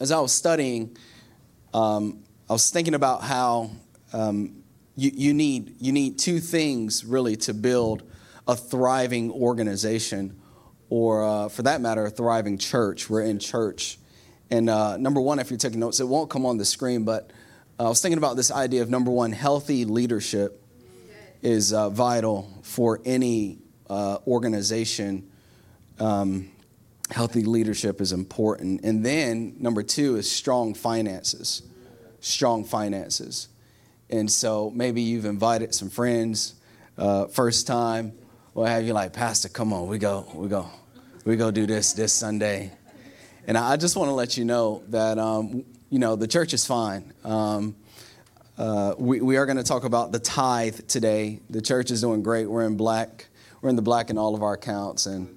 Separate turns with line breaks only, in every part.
as I was studying, um, I was thinking about how um, you, you, need, you need two things really to build a thriving organization, or uh, for that matter, a thriving church. We're in church. And uh, number one, if you're taking notes, it won't come on the screen, but uh, I was thinking about this idea of number one, healthy leadership is uh, vital for any uh, organization. Um, healthy leadership is important. And then number two is strong finances. Strong finances. And so maybe you've invited some friends, uh, first time, or have you like, Pastor, come on, we go, we go, we go do this this Sunday. And I just want to let you know that, um, you know, the church is fine. Um, uh, we, we are going to talk about the tithe today. The church is doing great. We're in black. We're in the black in all of our accounts, and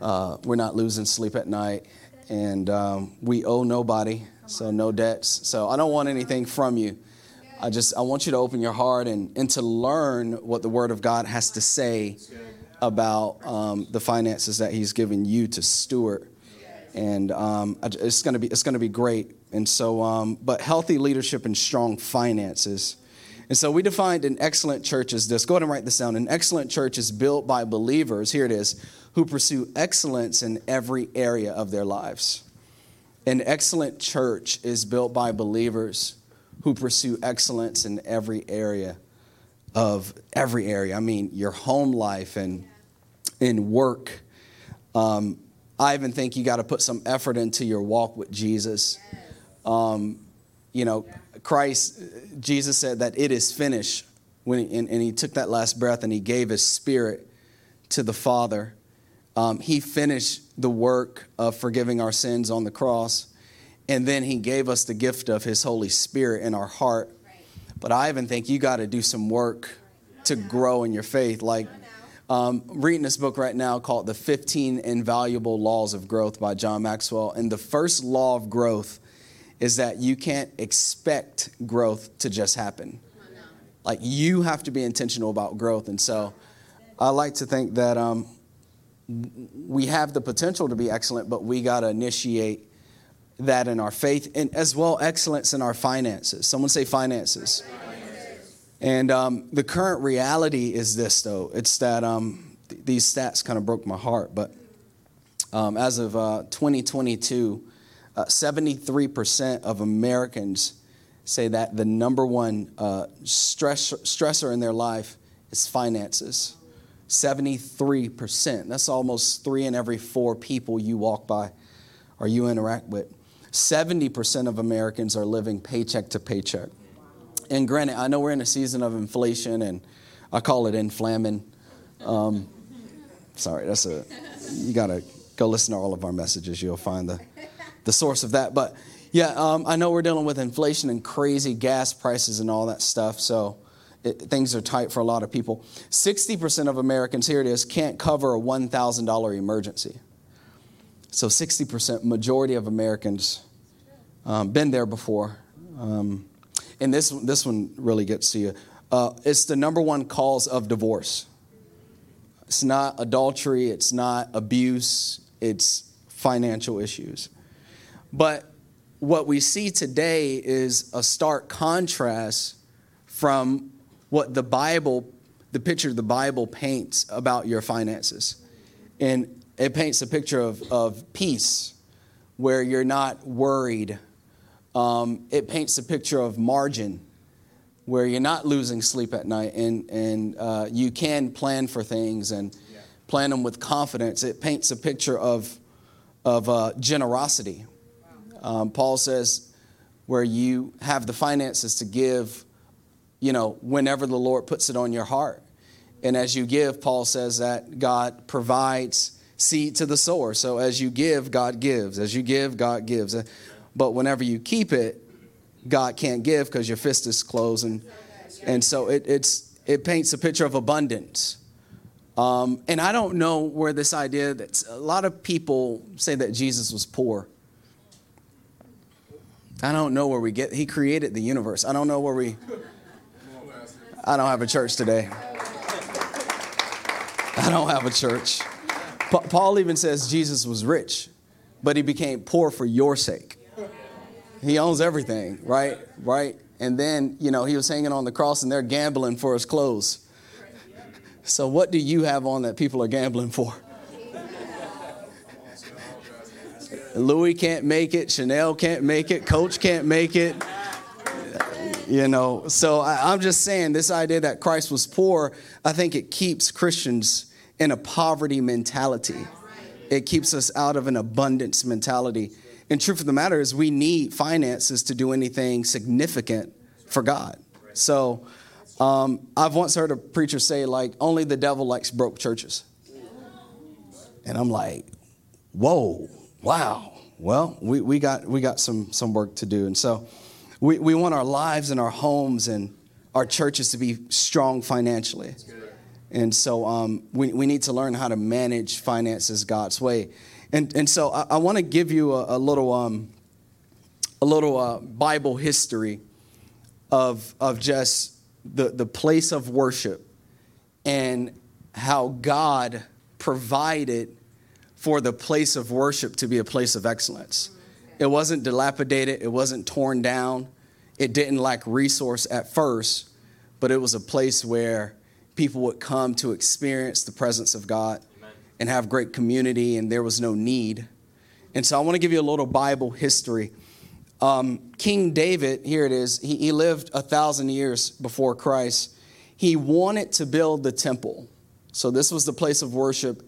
uh, we're not losing sleep at night. And um, we owe nobody, so no debts. So I don't want anything from you. I just I want you to open your heart and, and to learn what the Word of God has to say about um, the finances that He's given you to steward and um, it's to be it's to be great. And so, um, but healthy leadership and strong finances. And so we defined an excellent church as this. Go ahead and write this down. An excellent church is built by believers. Here it is, who pursue excellence in every area of their lives. An excellent church is built by believers who pursue excellence in every area of every area. I mean, your home life and in work. Um, I even think you got to put some effort into your walk with Jesus. Um, you know, Christ, Jesus said that it is finished when he, and, and, he took that last breath and he gave his spirit to the Father. Um, he finished the work of forgiving our sins on the cross, and then he gave us the gift of his Holy Spirit in our heart. But I even think you got to do some work to grow in your faith. Like um, reading this book right now called The 15 Invaluable Laws of Growth by John Maxwell. And the first law of growth is that you can't expect growth to just happen. Like you have to be intentional about growth. And so I like to think that um, we have the potential to be excellent, but we got to initiate that in our faith and as well excellence in our finances. Someone say finances. And um, the current reality is this, though. It's that um, th- these stats kind of broke my heart. But um, as of uh, 2022, uh, 73% of Americans say that the number one uh, stress, stressor in their life is finances. 73%. That's almost three in every four people you walk by or you interact with. 70% of Americans are living paycheck to paycheck and granted, I know we're in a season of inflation, and I call it inflamming. Um, sorry, that's a you gotta go listen to all of our messages. You'll find the the source of that. But yeah, um, I know we're dealing with inflation and crazy gas prices and all that stuff. So it, things are tight for a lot of people. Sixty percent of Americans, here it is, can't cover a one thousand dollar emergency. So sixty percent, majority of Americans, um, been there before. Um, and this, this one really gets to you. Uh, it's the number one cause of divorce. It's not adultery, it's not abuse, it's financial issues. But what we see today is a stark contrast from what the Bible, the picture the Bible paints about your finances. And it paints a picture of, of peace where you're not worried um, it paints a picture of margin where you're not losing sleep at night and, and uh, you can plan for things and plan them with confidence. It paints a picture of, of uh, generosity. Um, Paul says, where you have the finances to give, you know, whenever the Lord puts it on your heart. And as you give, Paul says that God provides seed to the sower. So as you give, God gives. As you give, God gives. But whenever you keep it, God can't give because your fist is closed. And, and so it, it's, it paints a picture of abundance. Um, and I don't know where this idea that a lot of people say that Jesus was poor. I don't know where we get, he created the universe. I don't know where we, I don't have a church today. I don't have a church. Paul even says Jesus was rich, but he became poor for your sake. He owns everything, right? Right? And then, you know, he was hanging on the cross and they're gambling for his clothes. So, what do you have on that people are gambling for? Louis can't make it, Chanel can't make it, Coach can't make it. You know, so I, I'm just saying this idea that Christ was poor, I think it keeps Christians in a poverty mentality. It keeps us out of an abundance mentality. And truth of the matter is, we need finances to do anything significant for God. So, um, I've once heard a preacher say, like, only the devil likes broke churches. And I'm like, whoa, wow. Well, we, we got we got some some work to do. And so we, we want our lives and our homes and our churches to be strong financially. And so um, we, we need to learn how to manage finances God's way. And, and so I, I want to give you a, a little, um, a little uh, Bible history of, of just the, the place of worship and how God provided for the place of worship to be a place of excellence. It wasn't dilapidated, it wasn't torn down, it didn't lack resource at first, but it was a place where people would come to experience the presence of God Amen. and have great community, and there was no need. And so I want to give you a little Bible history. Um, King David, here it is, he, he lived a thousand years before Christ. He wanted to build the temple. So this was the place of worship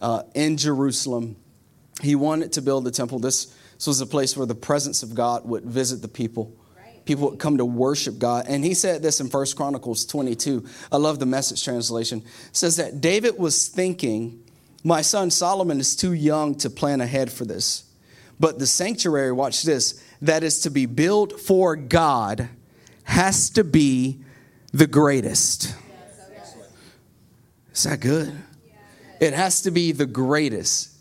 uh, in Jerusalem. He wanted to build the temple. This, this was a place where the presence of God would visit the people. People would come to worship God. And he said this in First Chronicles 22. I love the message translation. It says that David was thinking, My son Solomon is too young to plan ahead for this. But the sanctuary, watch this, that is to be built for God has to be the greatest. Is that good? It has to be the greatest.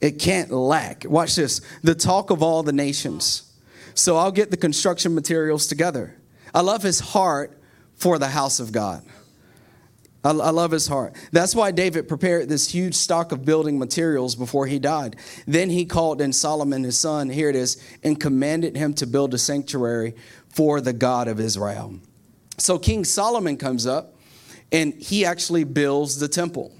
It can't lack. Watch this the talk of all the nations. So I'll get the construction materials together. I love his heart for the house of God. I, I, love his heart. That's why David prepared this huge stock of building materials before he died. Then he called in Solomon, his son, here it is, and commanded him to build a sanctuary for the God of Israel. So King Solomon comes up and he actually builds the temple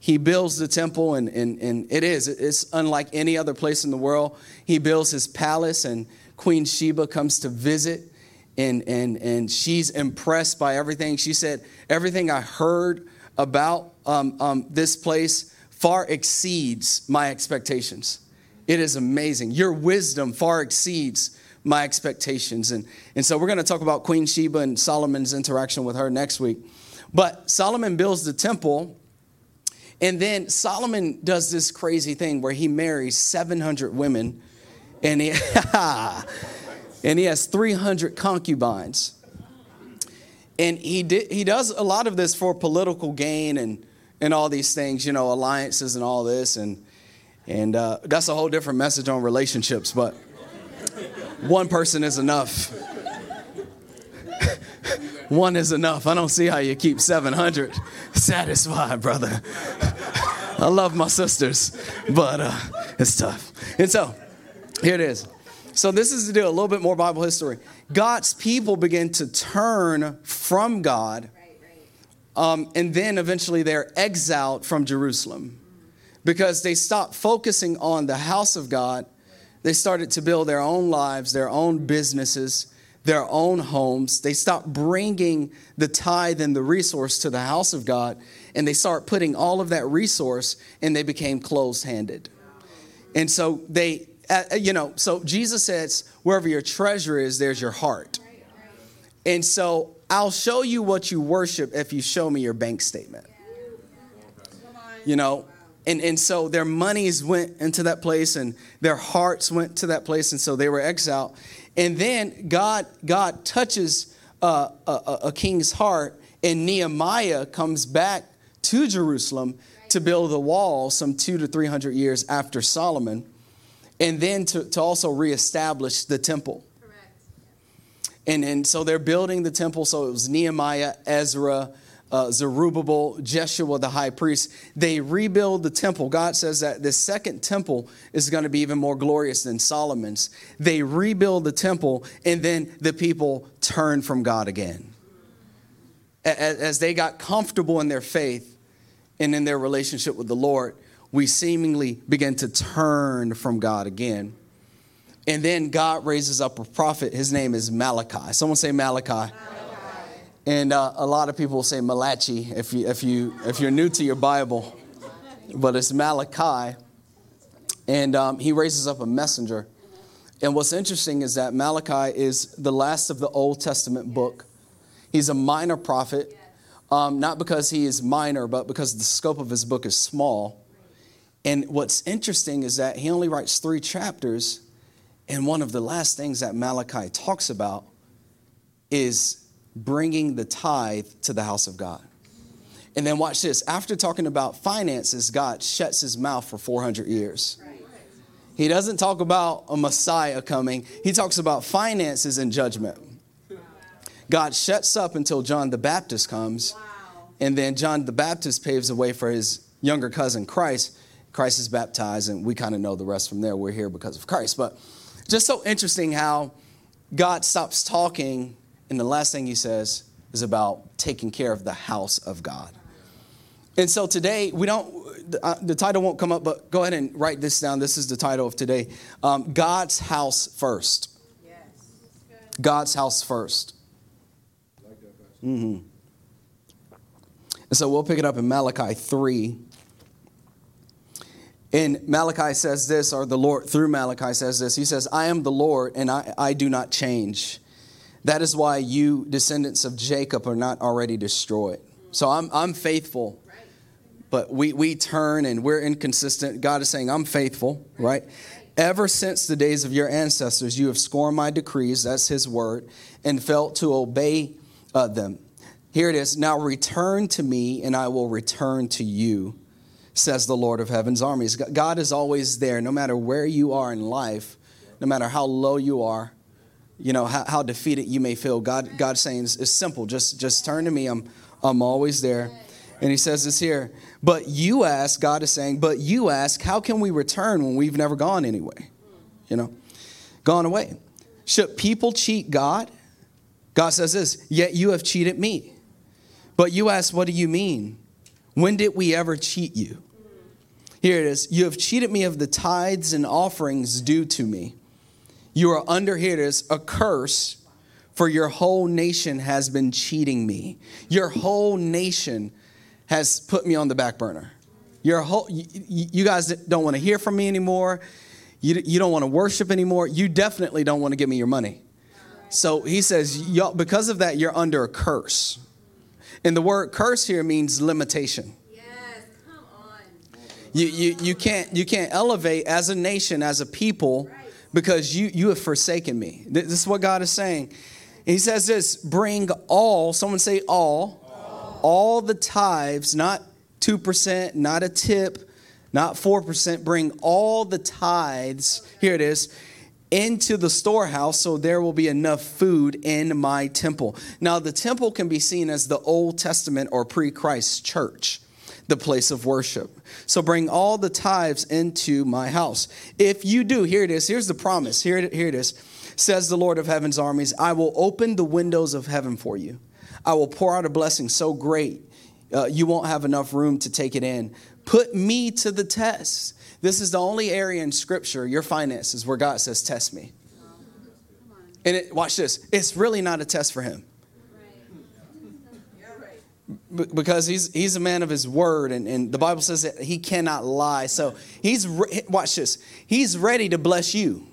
he builds the temple and, and, and it is it's unlike any other place in the world. He builds his palace and queen sheba comes to visit and, and, and she's impressed by everything. She said everything i heard about um, um, this place far exceeds my expectations. It is amazing. Your wisdom far exceeds my expectations. And, and so we're going to talk about queen sheba and solomon's interaction with her next week. But solomon builds the temple and then Solomon does this crazy thing where he marries 700 women and he, and he has 300 concubines. And he, did, he does a lot of this for political gain and, and all these things, you know, alliances and all this. And, and uh, that's a whole different message on relationships, but one person is enough. One is enough. I don't see how you keep 700 satisfied, brother. I love my sisters, but uh, it's tough. And so, here it is. So, this is to do a little bit more Bible history. God's people begin to turn from God, um, and then eventually they're exiled from Jerusalem because they stopped focusing on the house of God. They started to build their own lives, their own businesses, their own homes. They stop bringing the tithe and the resource to the house of God, and they start putting all of that resource, and they became closed handed. And so they, uh, uh, you know, so Jesus says, wherever your treasure is, there's your heart. And so I'll show you what you worship if you show me your bank statement. You know, and, and so their monies went into that place and their hearts went to that place. And so they were exiled. And then God, God touches uh, a, a king's heart, and Nehemiah comes back to Jerusalem to build the wall some two to three hundred years after Solomon, and then to, to also reestablish the temple. And, and so they're building the temple. So it was Nehemiah, Ezra, uh, Zerubbabel, Jeshua, the high priest, they rebuild the temple. God says that the second temple is going to be even more glorious than Solomon's. They rebuild the temple, and then the people turn from God again. As, they got comfortable in their faith and in their relationship with the Lord, we seemingly begin to turn from God again. And then God raises up a prophet. His name is Malachi. Someone say Malachi. Malachi. And uh, a lot of people say Malachi if you if you if you're new to your Bible, but it's Malachi. And um, he raises up a messenger. And what's interesting is that Malachi is the last of the Old Testament book. He's a minor prophet, um, not because he is minor, but because the scope of his book is small. And what's interesting is that he only writes three chapters, and one of the last things that Malachi talks about is bringing the tithe to the house of God. And then watch this. After talking about finances, God shuts his mouth for 400 years. He doesn't talk about a Messiah coming, he talks about finances and judgment. God shuts up until John the Baptist comes, and then John the Baptist paves the way for his younger cousin Christ. Christ is baptized, and we kind of know the rest from there. We're here because of Christ. But just so interesting how God stops talking, and the last thing he says is about taking care of the house of God. And so today, we don't, the, uh, the title won't come up, but go ahead and write this down. This is the title of today um, God's House First. Yes. God's House First. Mm-hmm. And so we'll pick it up in Malachi 3. And Malachi says this, or the Lord through Malachi says this. He says, I am the Lord and I, I do not change. That is why you, descendants of Jacob, are not already destroyed. So I'm, I'm faithful, but we, we turn and we're inconsistent. God is saying, I'm faithful, right? Ever since the days of your ancestors, you have scorned my decrees, that's his word, and felt to obey uh, them. Here it is. Now return to me, and I will return to you says the Lord of heaven's armies. God is always there, no matter where you are in life, no matter how low you are, you know, how, how defeated you may feel. God, God's saying it's, simple. Just, just turn to me. I'm, I'm always there. And he says this here. But you ask, God is saying, but you ask, how can we return when we've never gone anyway? You know, gone away. Should people cheat God? God says this, yet you have cheated me. But you ask, what do you mean? When did we ever cheat you? Here it is. You have cheated me of the tithes and offerings due to me. You are under, here it is, a curse, for your whole nation has been cheating me. Your whole nation has put me on the back burner. Your whole, you, you guys don't want to hear from me anymore. You, you don't want to worship anymore. You definitely don't want to give me your money. So he says, y'all, because of that, you're under a curse. And the word curse here means limitation. Yes, come on. You, you, you, can't, you can't elevate as a nation, as a people. Because you, you have forsaken me. This is what God is saying. He says this bring all, someone say all, all, all the tithes, not 2%, not a tip, not 4%, bring all the tithes. Here it is into the storehouse so there will be enough food in my temple. Now, the temple can be seen as the Old Testament or pre Christ church, the place of worship. So bring all the tithes into my house. If you do, here it is. Here's the promise. Here, here it is. Says the Lord of heaven's armies I will open the windows of heaven for you. I will pour out a blessing so great uh, you won't have enough room to take it in. Put me to the test this is the only area in Scripture, your finances, where God says, Test me. And it, watch this, it's really not a test for him. Because he's, he's a man of his word, and, and the Bible says that he cannot lie. So he's, re- watch this, he's ready to bless you.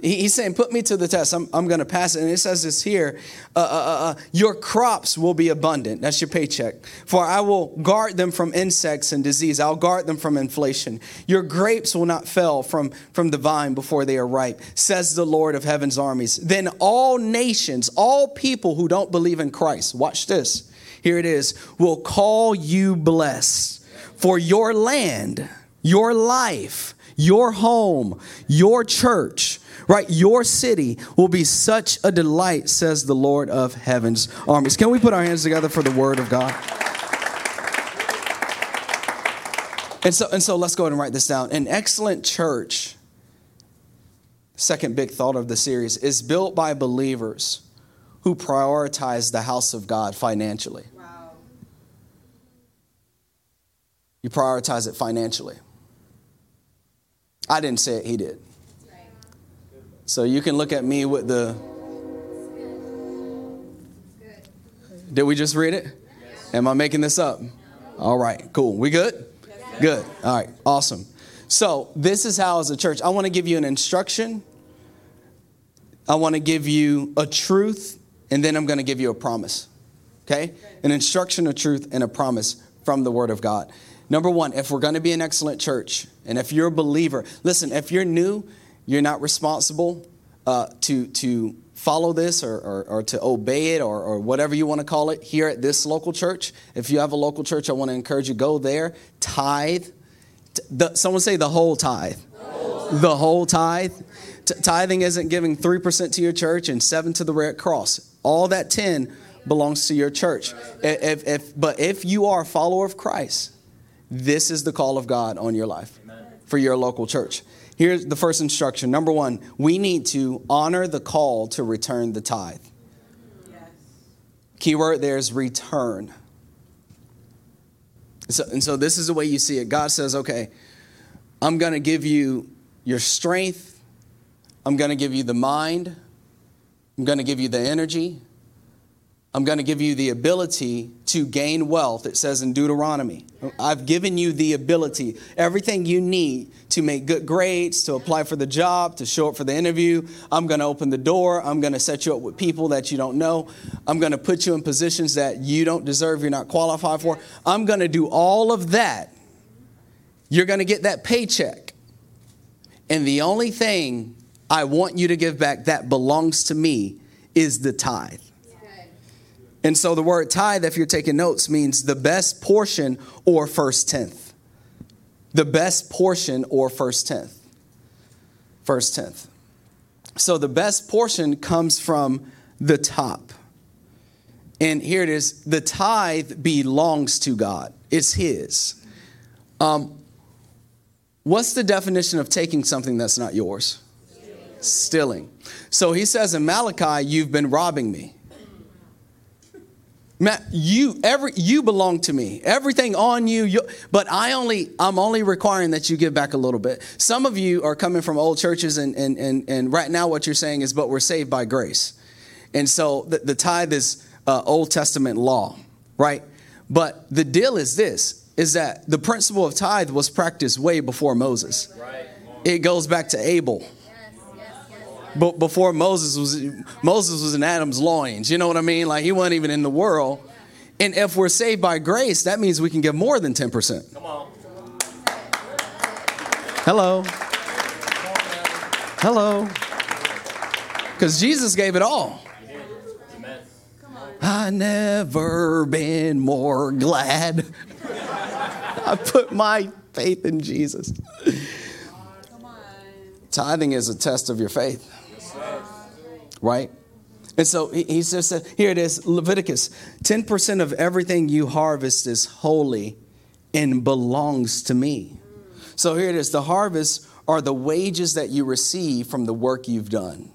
He's saying, Put me to the test. I'm, I'm going to pass it. And it says this here uh, uh, uh, uh, Your crops will be abundant. That's your paycheck. For I will guard them from insects and disease. I'll guard them from inflation. Your grapes will not fail from, from the vine before they are ripe, says the Lord of heaven's armies. Then all nations, all people who don't believe in Christ, watch this. Here it is, will call you blessed. For your land, your life, your home, your church, right? Your city will be such a delight, says the Lord of heaven's armies. Can we put our hands together for the word of God? And so, and so let's go ahead and write this down. An excellent church, second big thought of the series, is built by believers who prioritize the house of God financially. Wow. You prioritize it financially. I didn't say it, he did. So you can look at me with the. Did we just read it? Am I making this up? All right, cool. We good? Good. All right, awesome. So, this is how, as a church, I want to give you an instruction. I want to give you a truth, and then I'm going to give you a promise. Okay? An instruction, a truth, and a promise from the Word of God. Number one, if we're going to be an excellent church, and if you're a believer, listen, if you're new, you're not responsible uh, to, to follow this or, or, or to obey it or, or, whatever you want to call it here at this local church. If you have a local church, I want to encourage you go there, tithe. The, someone say the whole tithe. The whole tithe. T- tithing isn't giving 3% to your church and 7 to the Red Cross. All that 10 belongs to your church. If, if, but if you are a follower of Christ, this is the call of God on your life for your local church. Here's the first instruction. Number one, we need to honor the call to return the tithe. Yes. Keyword there is return. So, and so this is the way you see it. God says, okay, I'm going to give you your strength, I'm going to give you the mind, I'm going to give you the energy, I'm going to give you the ability to gain wealth. It says in Deuteronomy. I've given you the ability, everything you need to make good grades, to apply for the job, to show up for the interview. I'm going to open the door. I'm going to set you up with people that you don't know. I'm going to put you in positions that you don't deserve, you're not qualified for. I'm going to do all of that. You're going to get that paycheck. And the only thing I want you to give back that belongs to me is the tithe. And so the word tithe, if you're taking notes, means the best portion or first tenth. The best portion or first tenth. First tenth. So the best portion comes from the top. And here it is the tithe belongs to God, it's His. Um, what's the definition of taking something that's not yours? Stealing. Stealing. So he says in Malachi, You've been robbing me. Matt, you every you belong to me. Everything on you, you, but I only I'm only requiring that you give back a little bit. Some of you are coming from old churches and and and, and right now what you're saying is but we're saved by grace. And so the, the tithe is uh, Old Testament law, right? But the deal is this is that the principle of tithe was practiced way before Moses. Right. It goes back to Abel but before Moses was Moses was in Adam's loins. You know what I mean? Like he wasn't even in the world. And if we're saved by grace, that means we can give more than 10%. Come on. Hello. Hello. Because Jesus gave it all. I never been more glad. I put my faith in Jesus. Tithing is a test of your faith right? And so he just said, here it is, Leviticus 10% of everything you harvest is holy and belongs to me. So here it is the harvest are the wages that you receive from the work you've done.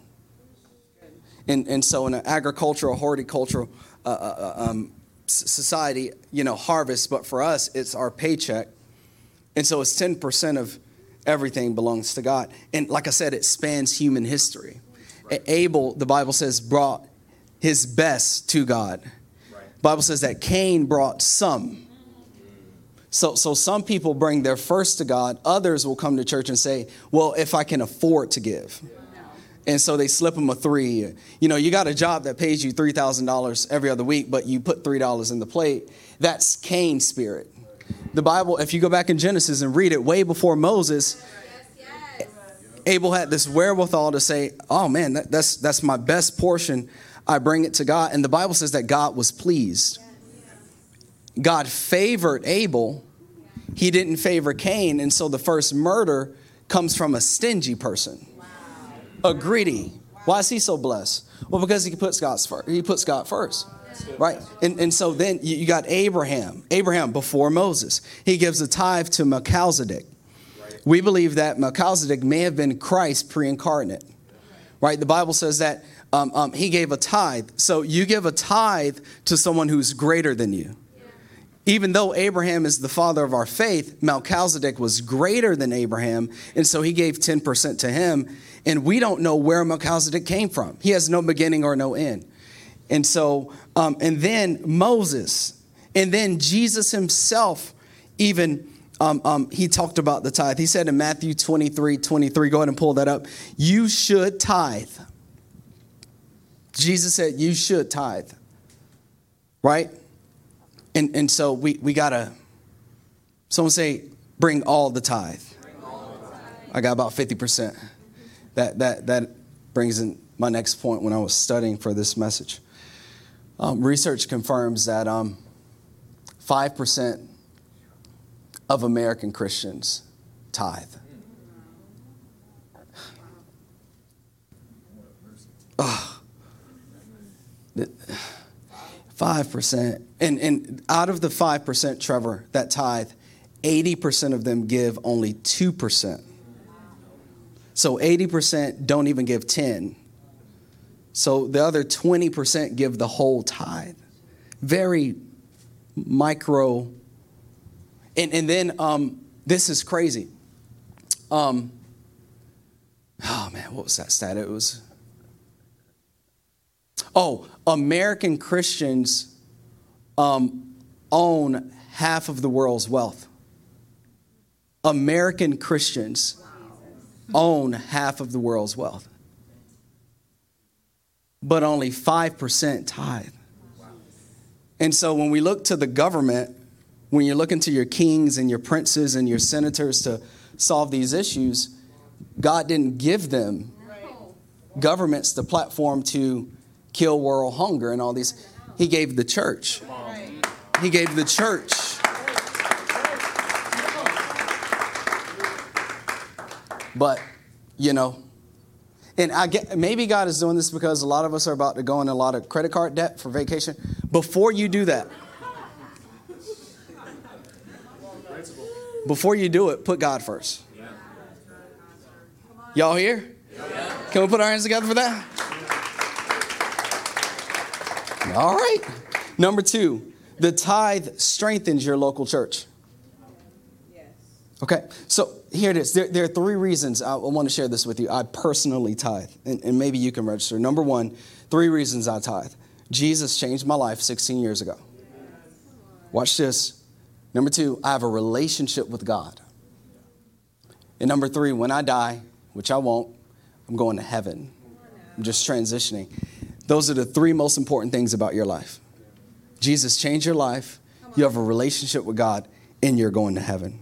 And, and so in an agricultural, horticultural uh, uh, uh um, society, you know, harvest, but for us, it's our paycheck. And so it's 10% of everything belongs to God. And like I said, it spans human history. Abel, the Bible says, brought his best to God. Right. Bible says that Cain brought some. So, so some people bring their first to God. Others will come to church and say, well, if I can afford to give. And so they slip them a three. You know, you got a job that pays you $3,000 every other week, but you put $3 in the plate. That's Cain's spirit. The Bible, if you go back in Genesis and read it, way before Moses, Abel had this wherewithal to say, "Oh man, that, that's that's my best portion. I bring it to God." And the Bible says that God was pleased. God favored Abel. He didn't favor Cain, and so the first murder comes from a stingy person, a greedy. Why is he so blessed? Well, because he puts God's first. He puts God first, right? And, and so then you got Abraham. Abraham before Moses. He gives a tithe to Melchizedek. We believe that Melchizedek may have been Christ pre-incarnate, right? The Bible says that um, um, he gave a tithe. So you give a tithe to someone who's greater than you. Even though Abraham is the father of our faith, Melchizedek was greater than Abraham, and so he gave 10% to him. And we don't know where Melchizedek came from. He has no beginning or no end. And so, um, and then Moses, and then Jesus himself, even um, um, he talked about the tithe. He said in Matthew 23 23, go ahead and pull that up. You should tithe. Jesus said, You should tithe. Right? And, and so we, we got to, someone say, bring all the tithe. I got about 50%. That, that, that brings in my next point when I was studying for this message. Um, research confirms that um, 5% of American Christians tithe. Oh, 5%. And, and out of the 5%, Trevor, that tithe, 80% of them give only 2%. So 80% don't even give 10. So the other 20% give the whole tithe. Very micro. And, and then um, this is crazy. Um, oh man, what was that stat? It was. Oh, American Christians um, own half of the world's wealth. American Christians own half of the world's wealth, but only 5% tithe. And so when we look to the government, when you're looking to your kings and your princes and your senators to solve these issues, God didn't give them governments the platform to kill world hunger and all these. He gave the church. He gave the church. But, you know, and I get maybe God is doing this because a lot of us are about to go in a lot of credit card debt for vacation. Before you do that, before you do it, put God first. Y'all here? Can we put our hands together for that? All right. Number two, the tithe strengthens your local church. Okay, so here it is. There, there, are three reasons I want to share this with you. I personally tithe, and, and maybe you can register. Number one, three reasons I tithe. Jesus changed my life 16 years ago. Watch this. Number two, I have a relationship with God. And number three, when I die, which I won't, I'm going to heaven. I'm just transitioning. Those are the three most important things about your life. Jesus changed your life, you have a relationship with God, and you're going to heaven.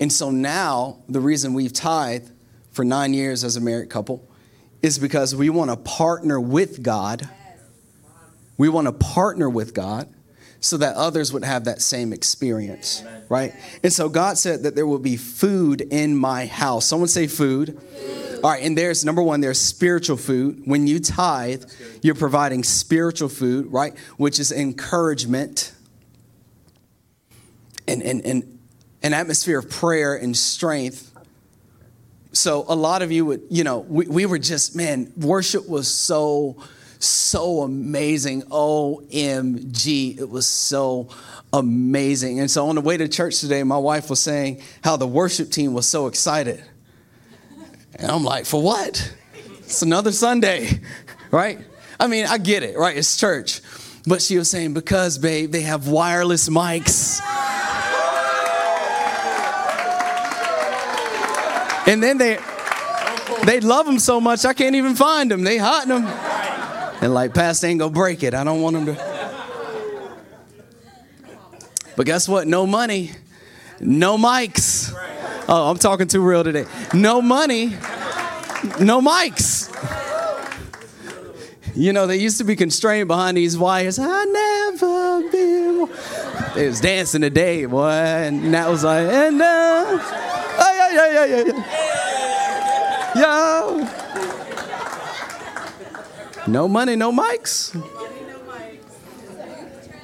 And so now, the reason we've tithed for nine years as a married couple is because we want to partner with God. We want to partner with God so that others would have that same experience, right? And so God said that there will be food in my house. Someone say food. All right, and there's number one, there's spiritual food. When you tithe, you're providing spiritual food, right? Which is encouragement and, and, and an atmosphere of prayer and strength. So a lot of you would, you know, we, we were just, man, worship was so, so amazing. OMG. It was so amazing. And so on the way to church today, my wife was saying how the worship team was so excited. And I'm like, for what? It's another Sunday, right? I mean, I get it, right? It's church. But she was saying, because, babe, they have wireless mics. And then they they love them so much I can't even find them. They hiding them. And like, Pastor ain't gonna break it. I don't want them to. But guess what? No money, no mics. Oh, I'm talking too real today. No money, no mics. You know, they used to be constrained behind these wires. I never been. They was dancing today, boy, and that was like, and uh, oh, yeah, yeah, yeah, yeah. No money, no mics.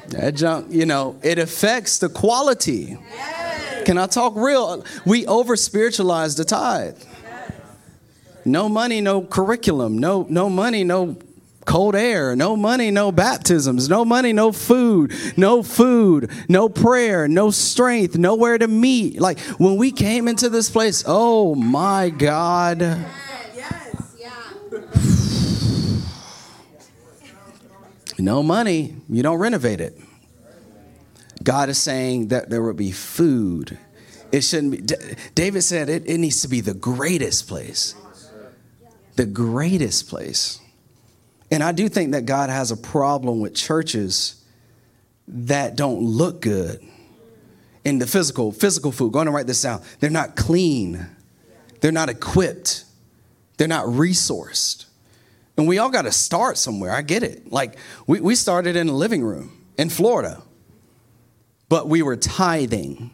That junk, you know, it affects the quality. Can I talk real? We over spiritualize the tithe. No money, no curriculum. No, no money, no cold air. No money, no baptisms. No money, no food. No food, no prayer, no strength, nowhere to meet. Like when we came into this place, oh my God. Yes, yeah. No money, you don't renovate it. God is saying that there will be food. It shouldn't be. David said it, it needs to be the greatest place. The greatest place. And I do think that God has a problem with churches that don't look good in the physical, physical food. Go on and write this down. They're not clean. They're not equipped. They're not resourced. And we all got to start somewhere. I get it. Like we, we started in a living room in Florida, but we were tithing.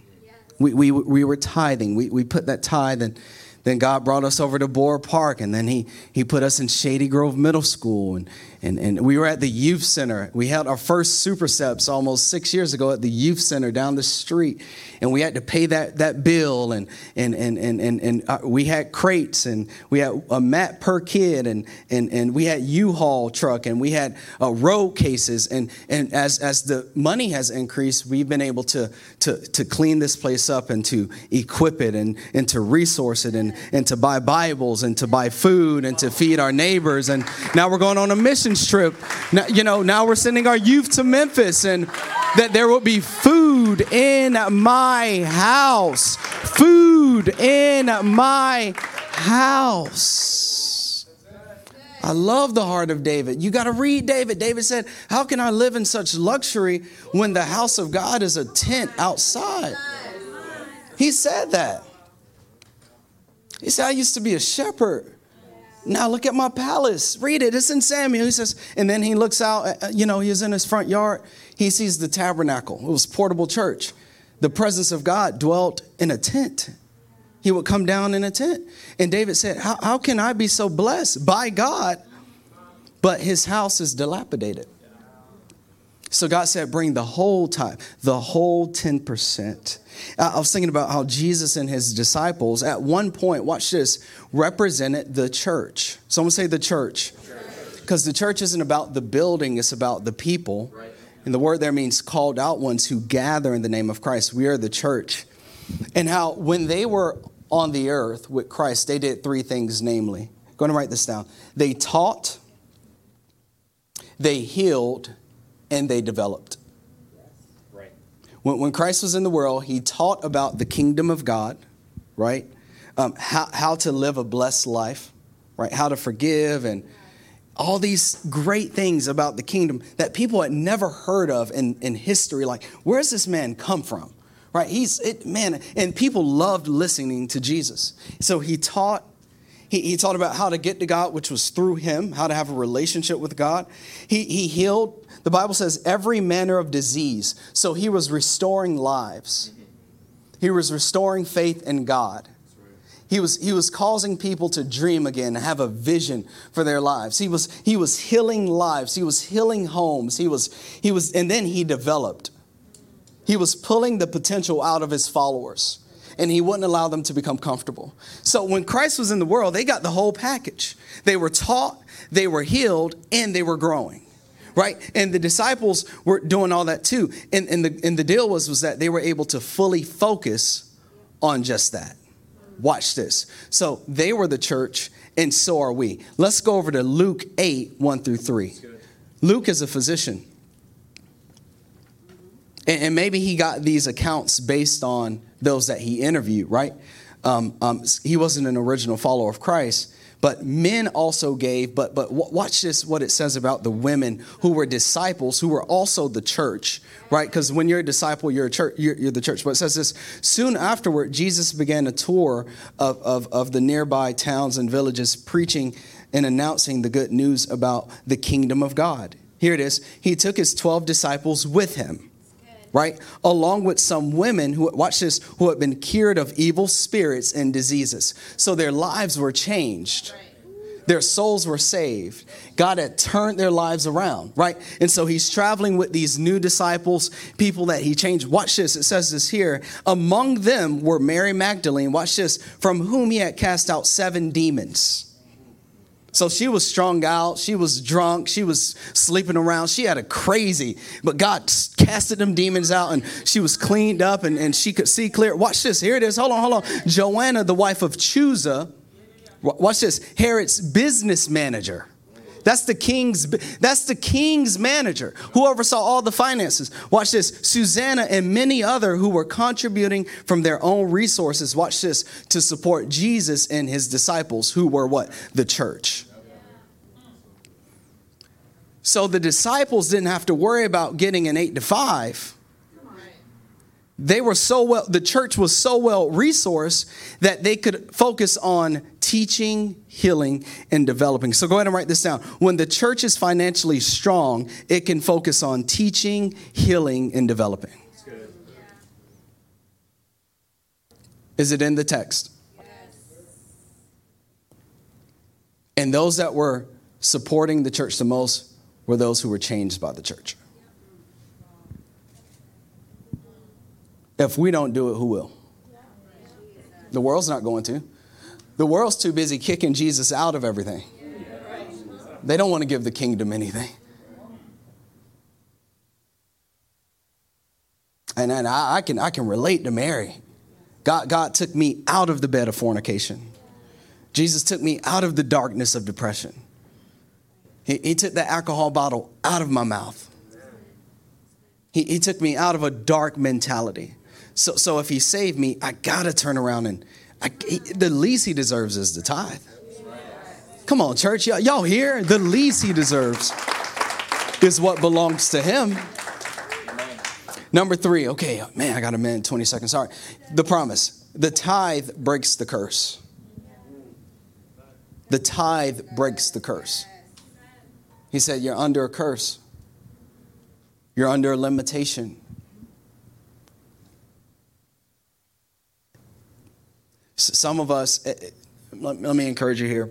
We, we, we were tithing. We, we put that tithe and then God brought us over to Boer Park, and then he, he put us in Shady Grove Middle School. And, and, and we were at the youth center. We had our first super steps almost six years ago at the youth center down the street. And we had to pay that, that bill, and, and, and, and, and, and uh, we had crates, and we had a mat per kid, and, and, and we had U-Haul truck, and we had uh, road cases. And, and as, as the money has increased, we've been able to, to, to clean this place up and to equip it and, and to resource it and, and to buy Bibles and to buy food and to feed our neighbors. And now we're going on a missions trip. Now, you know, now we're sending our youth to Memphis and that there will be food in my house. Food in my house. I love the heart of David. You got to read David. David said, How can I live in such luxury when the house of God is a tent outside? He said that. He said, I used to be a shepherd. Now look at my palace. Read it. It's in Samuel. He says, and then he looks out, uh, you know, he's in his front yard. He sees the tabernacle. It was portable church. The presence of God dwelt in a tent. He would come down in a tent. And David said, How, how can I be so blessed by God, but his house is dilapidated? So God said, Bring the whole tithe, the whole 10%. I was thinking about how Jesus and his disciples, at one point, watch this, represented the church. Someone say the church. Because the church isn't about the building, it's about the people. And the word there means called out ones who gather in the name of Christ. We are the church. And how when they were on the earth with Christ, they did three things, namely. Going to write this down. They taught, they healed, and they developed. Right. When, when Christ was in the world, he taught about the kingdom of God, right? Um, how, how to live a blessed life, right? How to forgive and all these great things about the kingdom that people had never heard of in, in history. Like, where's this man come from? Right? He's, it, man, and people loved listening to Jesus. So he taught he, he, taught about how to get to God, which was through him, how to have a relationship with God. He, he healed the Bible says every manner of disease. So he was restoring lives. He was restoring faith in God. He was, he was causing people to dream again, have a vision for their lives. He was, he was healing lives. He was healing homes. He was, he was, and then he developed. He was pulling the potential out of his followers and he wouldn't allow them to become comfortable. So when Christ was in the world, they got the whole package. They were taught, they were healed, and they were growing right? And the disciples were doing all that too. And, and, the, and the deal was, was that they were able to fully focus on just that. Watch this. So they were the church, and so are we. Let's go over to Luke 8, 1 through 3. Luke is a physician. And, and maybe he got these accounts based on those that he interviewed, right? Um, um, he wasn't an original follower of Christ, but men also gave but but watch this what it says about the women who were disciples who were also the church right? Because when you're a disciple you're a church you're, you're, the church. But it says this soon afterward jesus began a tour of, of, of the nearby towns and villages preaching and announcing the good news about the kingdom of god. Here it is. He took his 12 disciples with him right? Along with some women who, watch this, who had been cured of evil spirits and diseases. So their lives were changed. Their souls were saved. God had turned their lives around, right? And so he's traveling with these new disciples, people that he changed. Watch this. It says this here. Among them were Mary Magdalene, watch this, from whom he had cast out seven demons. So she was strung out. She was drunk. She was sleeping around. She had a crazy, but God casted them demons out and she was cleaned up and, and she could see clear. Watch this. Here it is. Hold on, hold on. Joanna, the wife of Chuza, watch this. Herod's business manager. That's the king's that's the king's manager who oversaw all the finances. Watch this. Susanna and many other who were contributing from their own resources. Watch this to support Jesus and his disciples who were what? The church. So the disciples didn't have to worry about getting an 8 to 5 they were so well the church was so well resourced that they could focus on teaching healing and developing. So go ahead and write this down. When the church is financially strong it can focus on teaching healing and developing. Is it in the text? And those that were supporting the church the most were those who were changed by the church. If we don't do it, who will? The world's not going to. The world's too busy kicking Jesus out of everything. They don't want to give the kingdom anything. And, and I, I, can, I can relate to Mary. God, God took me out of the bed of fornication. Jesus took me out of the darkness of depression. He, he took the alcohol bottle out of my mouth. He, he took me out of a dark mentality. So, so if he saved me, I gotta turn around and I, the least he deserves is the tithe. Come on, church, y'all, y'all here? The least he deserves is what belongs to him. Number three, okay, man, I got a minute, 20 seconds. Sorry. The promise. The tithe breaks the curse. The tithe breaks the curse. He said, You're under a curse, you're under a limitation. Some of us, eh, eh, let me encourage you here.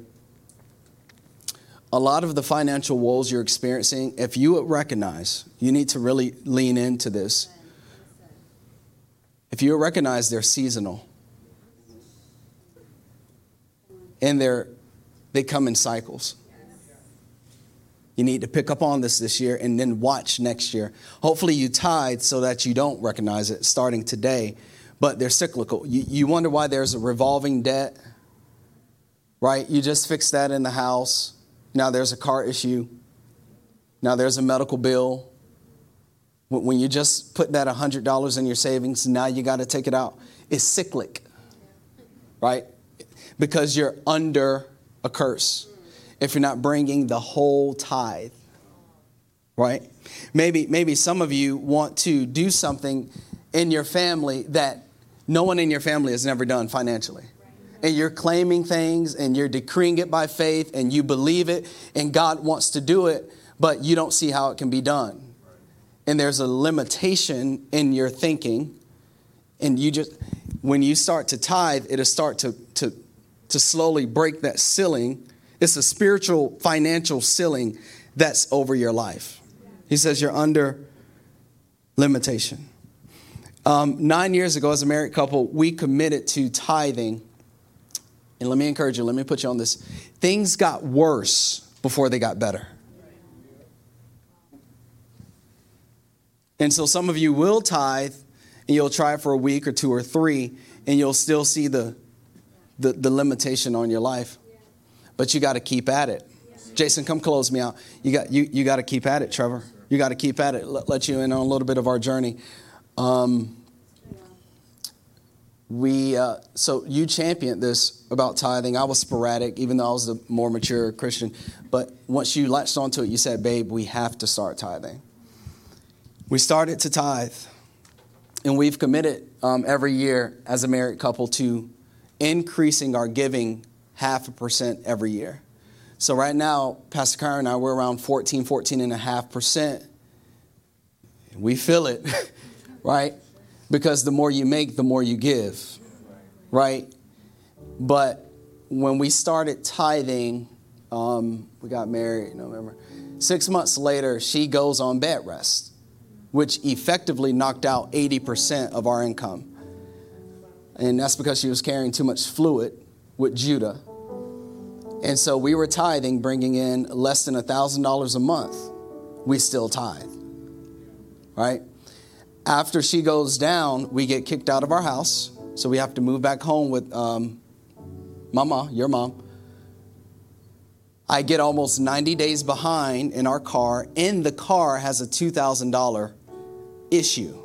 A lot of the financial woes you're experiencing, if you recognize, you need to really lean into this. If you recognize they're seasonal and they're, they come in cycles. You need to pick up on this this year and then watch next year. Hopefully, you tithe so that you don't recognize it starting today but they're cyclical. You, you wonder why there's a revolving debt, right? You just fixed that in the house. Now there's a car issue. Now there's a medical bill. When you just put that $100 in your savings, now you got to take it out. It's cyclic, right? Because you're under a curse if you're not bringing the whole tithe, right? Maybe, maybe some of you want to do something in your family that no one in your family has never done financially. And you're claiming things and you're decreeing it by faith and you believe it and God wants to do it, but you don't see how it can be done. And there's a limitation in your thinking. And you just, when you start to tithe, it'll start to, to, to slowly break that ceiling. It's a spiritual, financial ceiling that's over your life. He says you're under limitation. Um, nine years ago, as a married couple, we committed to tithing. And let me encourage you, let me put you on this. Things got worse before they got better. And so some of you will tithe and you'll try for a week or two or three and you'll still see the, the, the limitation on your life. But you got to keep at it. Jason, come close me out. You got, you, you got to keep at it, Trevor. You got to keep at it. Let, let you in on a little bit of our journey. Um, we uh, so you championed this about tithing. I was sporadic, even though I was the more mature Christian. But once you latched onto it, you said, "Babe, we have to start tithing." We started to tithe, and we've committed um, every year as a married couple to increasing our giving half a percent every year. So right now, Pastor Karen and I, we're around 14, 14 and a half percent. We feel it. right? Because the more you make, the more you give, right? But when we started tithing Um, we got married November. Six months later, she goes on bed rest, which effectively knocked out 80% of our income. And that's because she was carrying too much fluid with Judah. And so we were tithing, bringing in less than $1,000 a month. We still tithe, right? After she goes down, we get kicked out of our house. So we have to move back home with um, Mama, your mom. I get almost 90 days behind in our car, and the car has a $2,000 issue.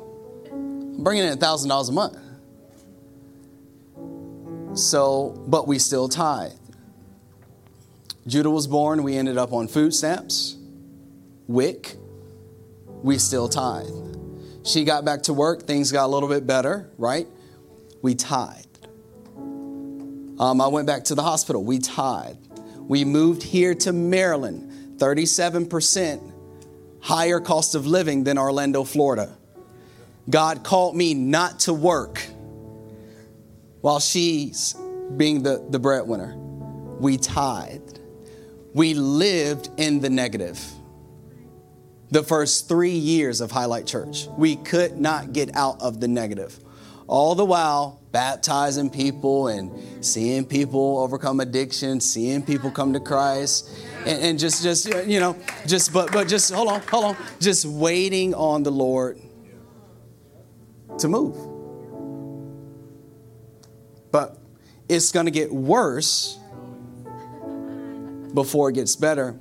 I'm bringing in $1,000 a month. So, but we still tithe. Judah was born, we ended up on food stamps, WIC, we still tithe. She got back to work, things got a little bit better, right? We tithed. Um, I went back to the hospital, we tithed. We moved here to Maryland, 37% higher cost of living than Orlando, Florida. God called me not to work while she's being the, the breadwinner. We tithed. We lived in the negative. The first three years of Highlight Church, we could not get out of the negative. All the while, baptizing people and seeing people overcome addiction, seeing people come to Christ, and, and just, just you know, just but but just hold on, hold on, just waiting on the Lord to move. But it's going to get worse before it gets better.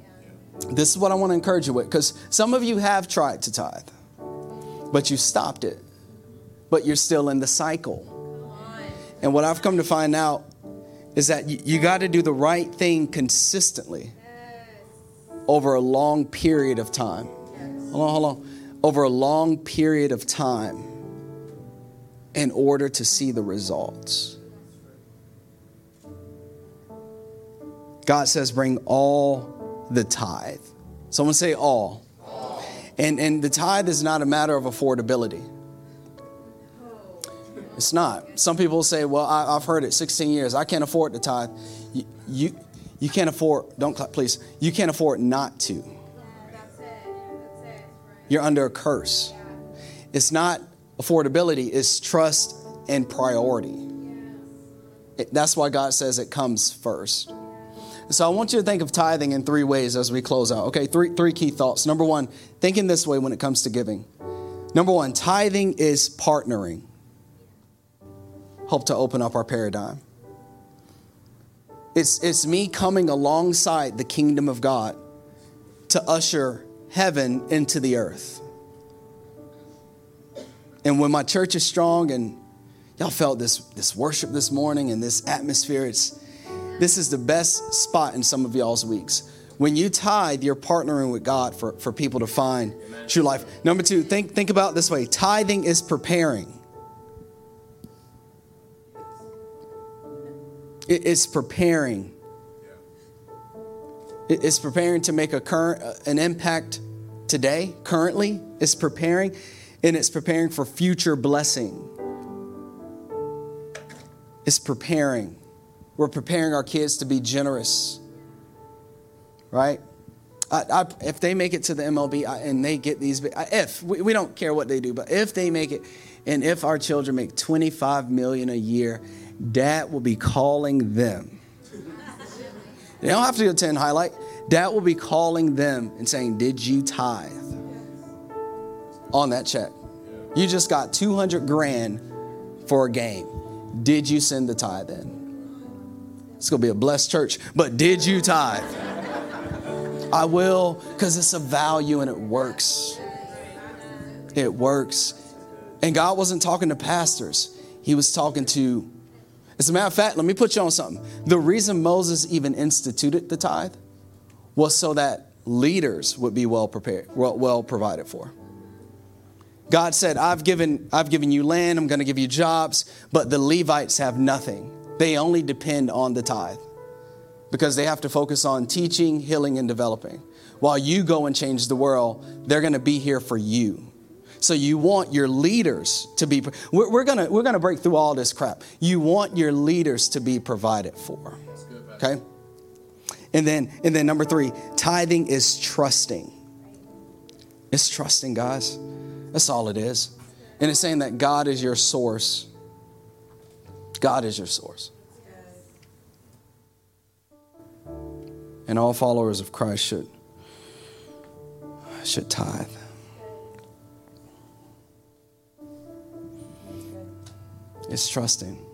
This is what I want to encourage you with because some of you have tried to tithe, but you stopped it, but you're still in the cycle. And what I've come to find out is that you, you got to do the right thing consistently over a long period of time. Hold on, hold on. Over a long period of time in order to see the results. God says, bring all the tithe. Someone say all. all. And, and the tithe is not a matter of affordability. It's not. Some people say, well, I, have heard it 16 years. I can't afford the tithe. You, you, you can't afford, don't clap, please. You can't afford not to. You're under a curse. It's not affordability, it's trust and priority. It, that's why God says it comes first. So I want you to think of tithing in three ways as we close out. Okay, three, three key thoughts. Number one, thinking this way when it comes to giving. Number one, tithing is partnering. Help to open up our paradigm. It's, it's me coming alongside the kingdom of God to usher heaven into the earth. And when my church is strong and y'all felt this, this worship this morning and this atmosphere, it's, this is the best spot in some of y'all's weeks. When you tithe, you're partnering with God for, for people to find Amen. true life. Number two, think, think about this way tithing is preparing. It is preparing. It's preparing to make a current an impact today, currently. It's preparing, and it's preparing for future blessing. It's preparing. We're preparing our kids to be generous, right? I, I, if they make it to the MLB I, and they get these, if we, we don't care what they do, but if they make it, and if our children make 25 million a year, dad will be calling them. They don't have to attend highlight. Dad will be calling them and saying, Did you tithe on that check? You just got 200 grand for a game. Did you send the tithe in? It's going to be a blessed church. But did you tithe? I will because it's a value and it works. It works. And God wasn't talking to pastors, He was talking to, as a matter of fact, let me put you on something. The reason Moses even instituted the tithe was so that leaders would be well prepared, well, well provided for. God said, I've given, I've given you land, I'm going to give you jobs, but the Levites have nothing. They only depend on the tithe because they have to focus on teaching, healing, and developing. While you go and change the world, they're going to be here for you. So you want your leaders to be. We're, we're gonna we're gonna break through all this crap. You want your leaders to be provided for. Okay. And then, and then number three, tithing is trusting. It's trusting, guys. That's all it is. And it's saying that God is your source. God is your source. And all followers of Christ should, should tithe. It's trusting.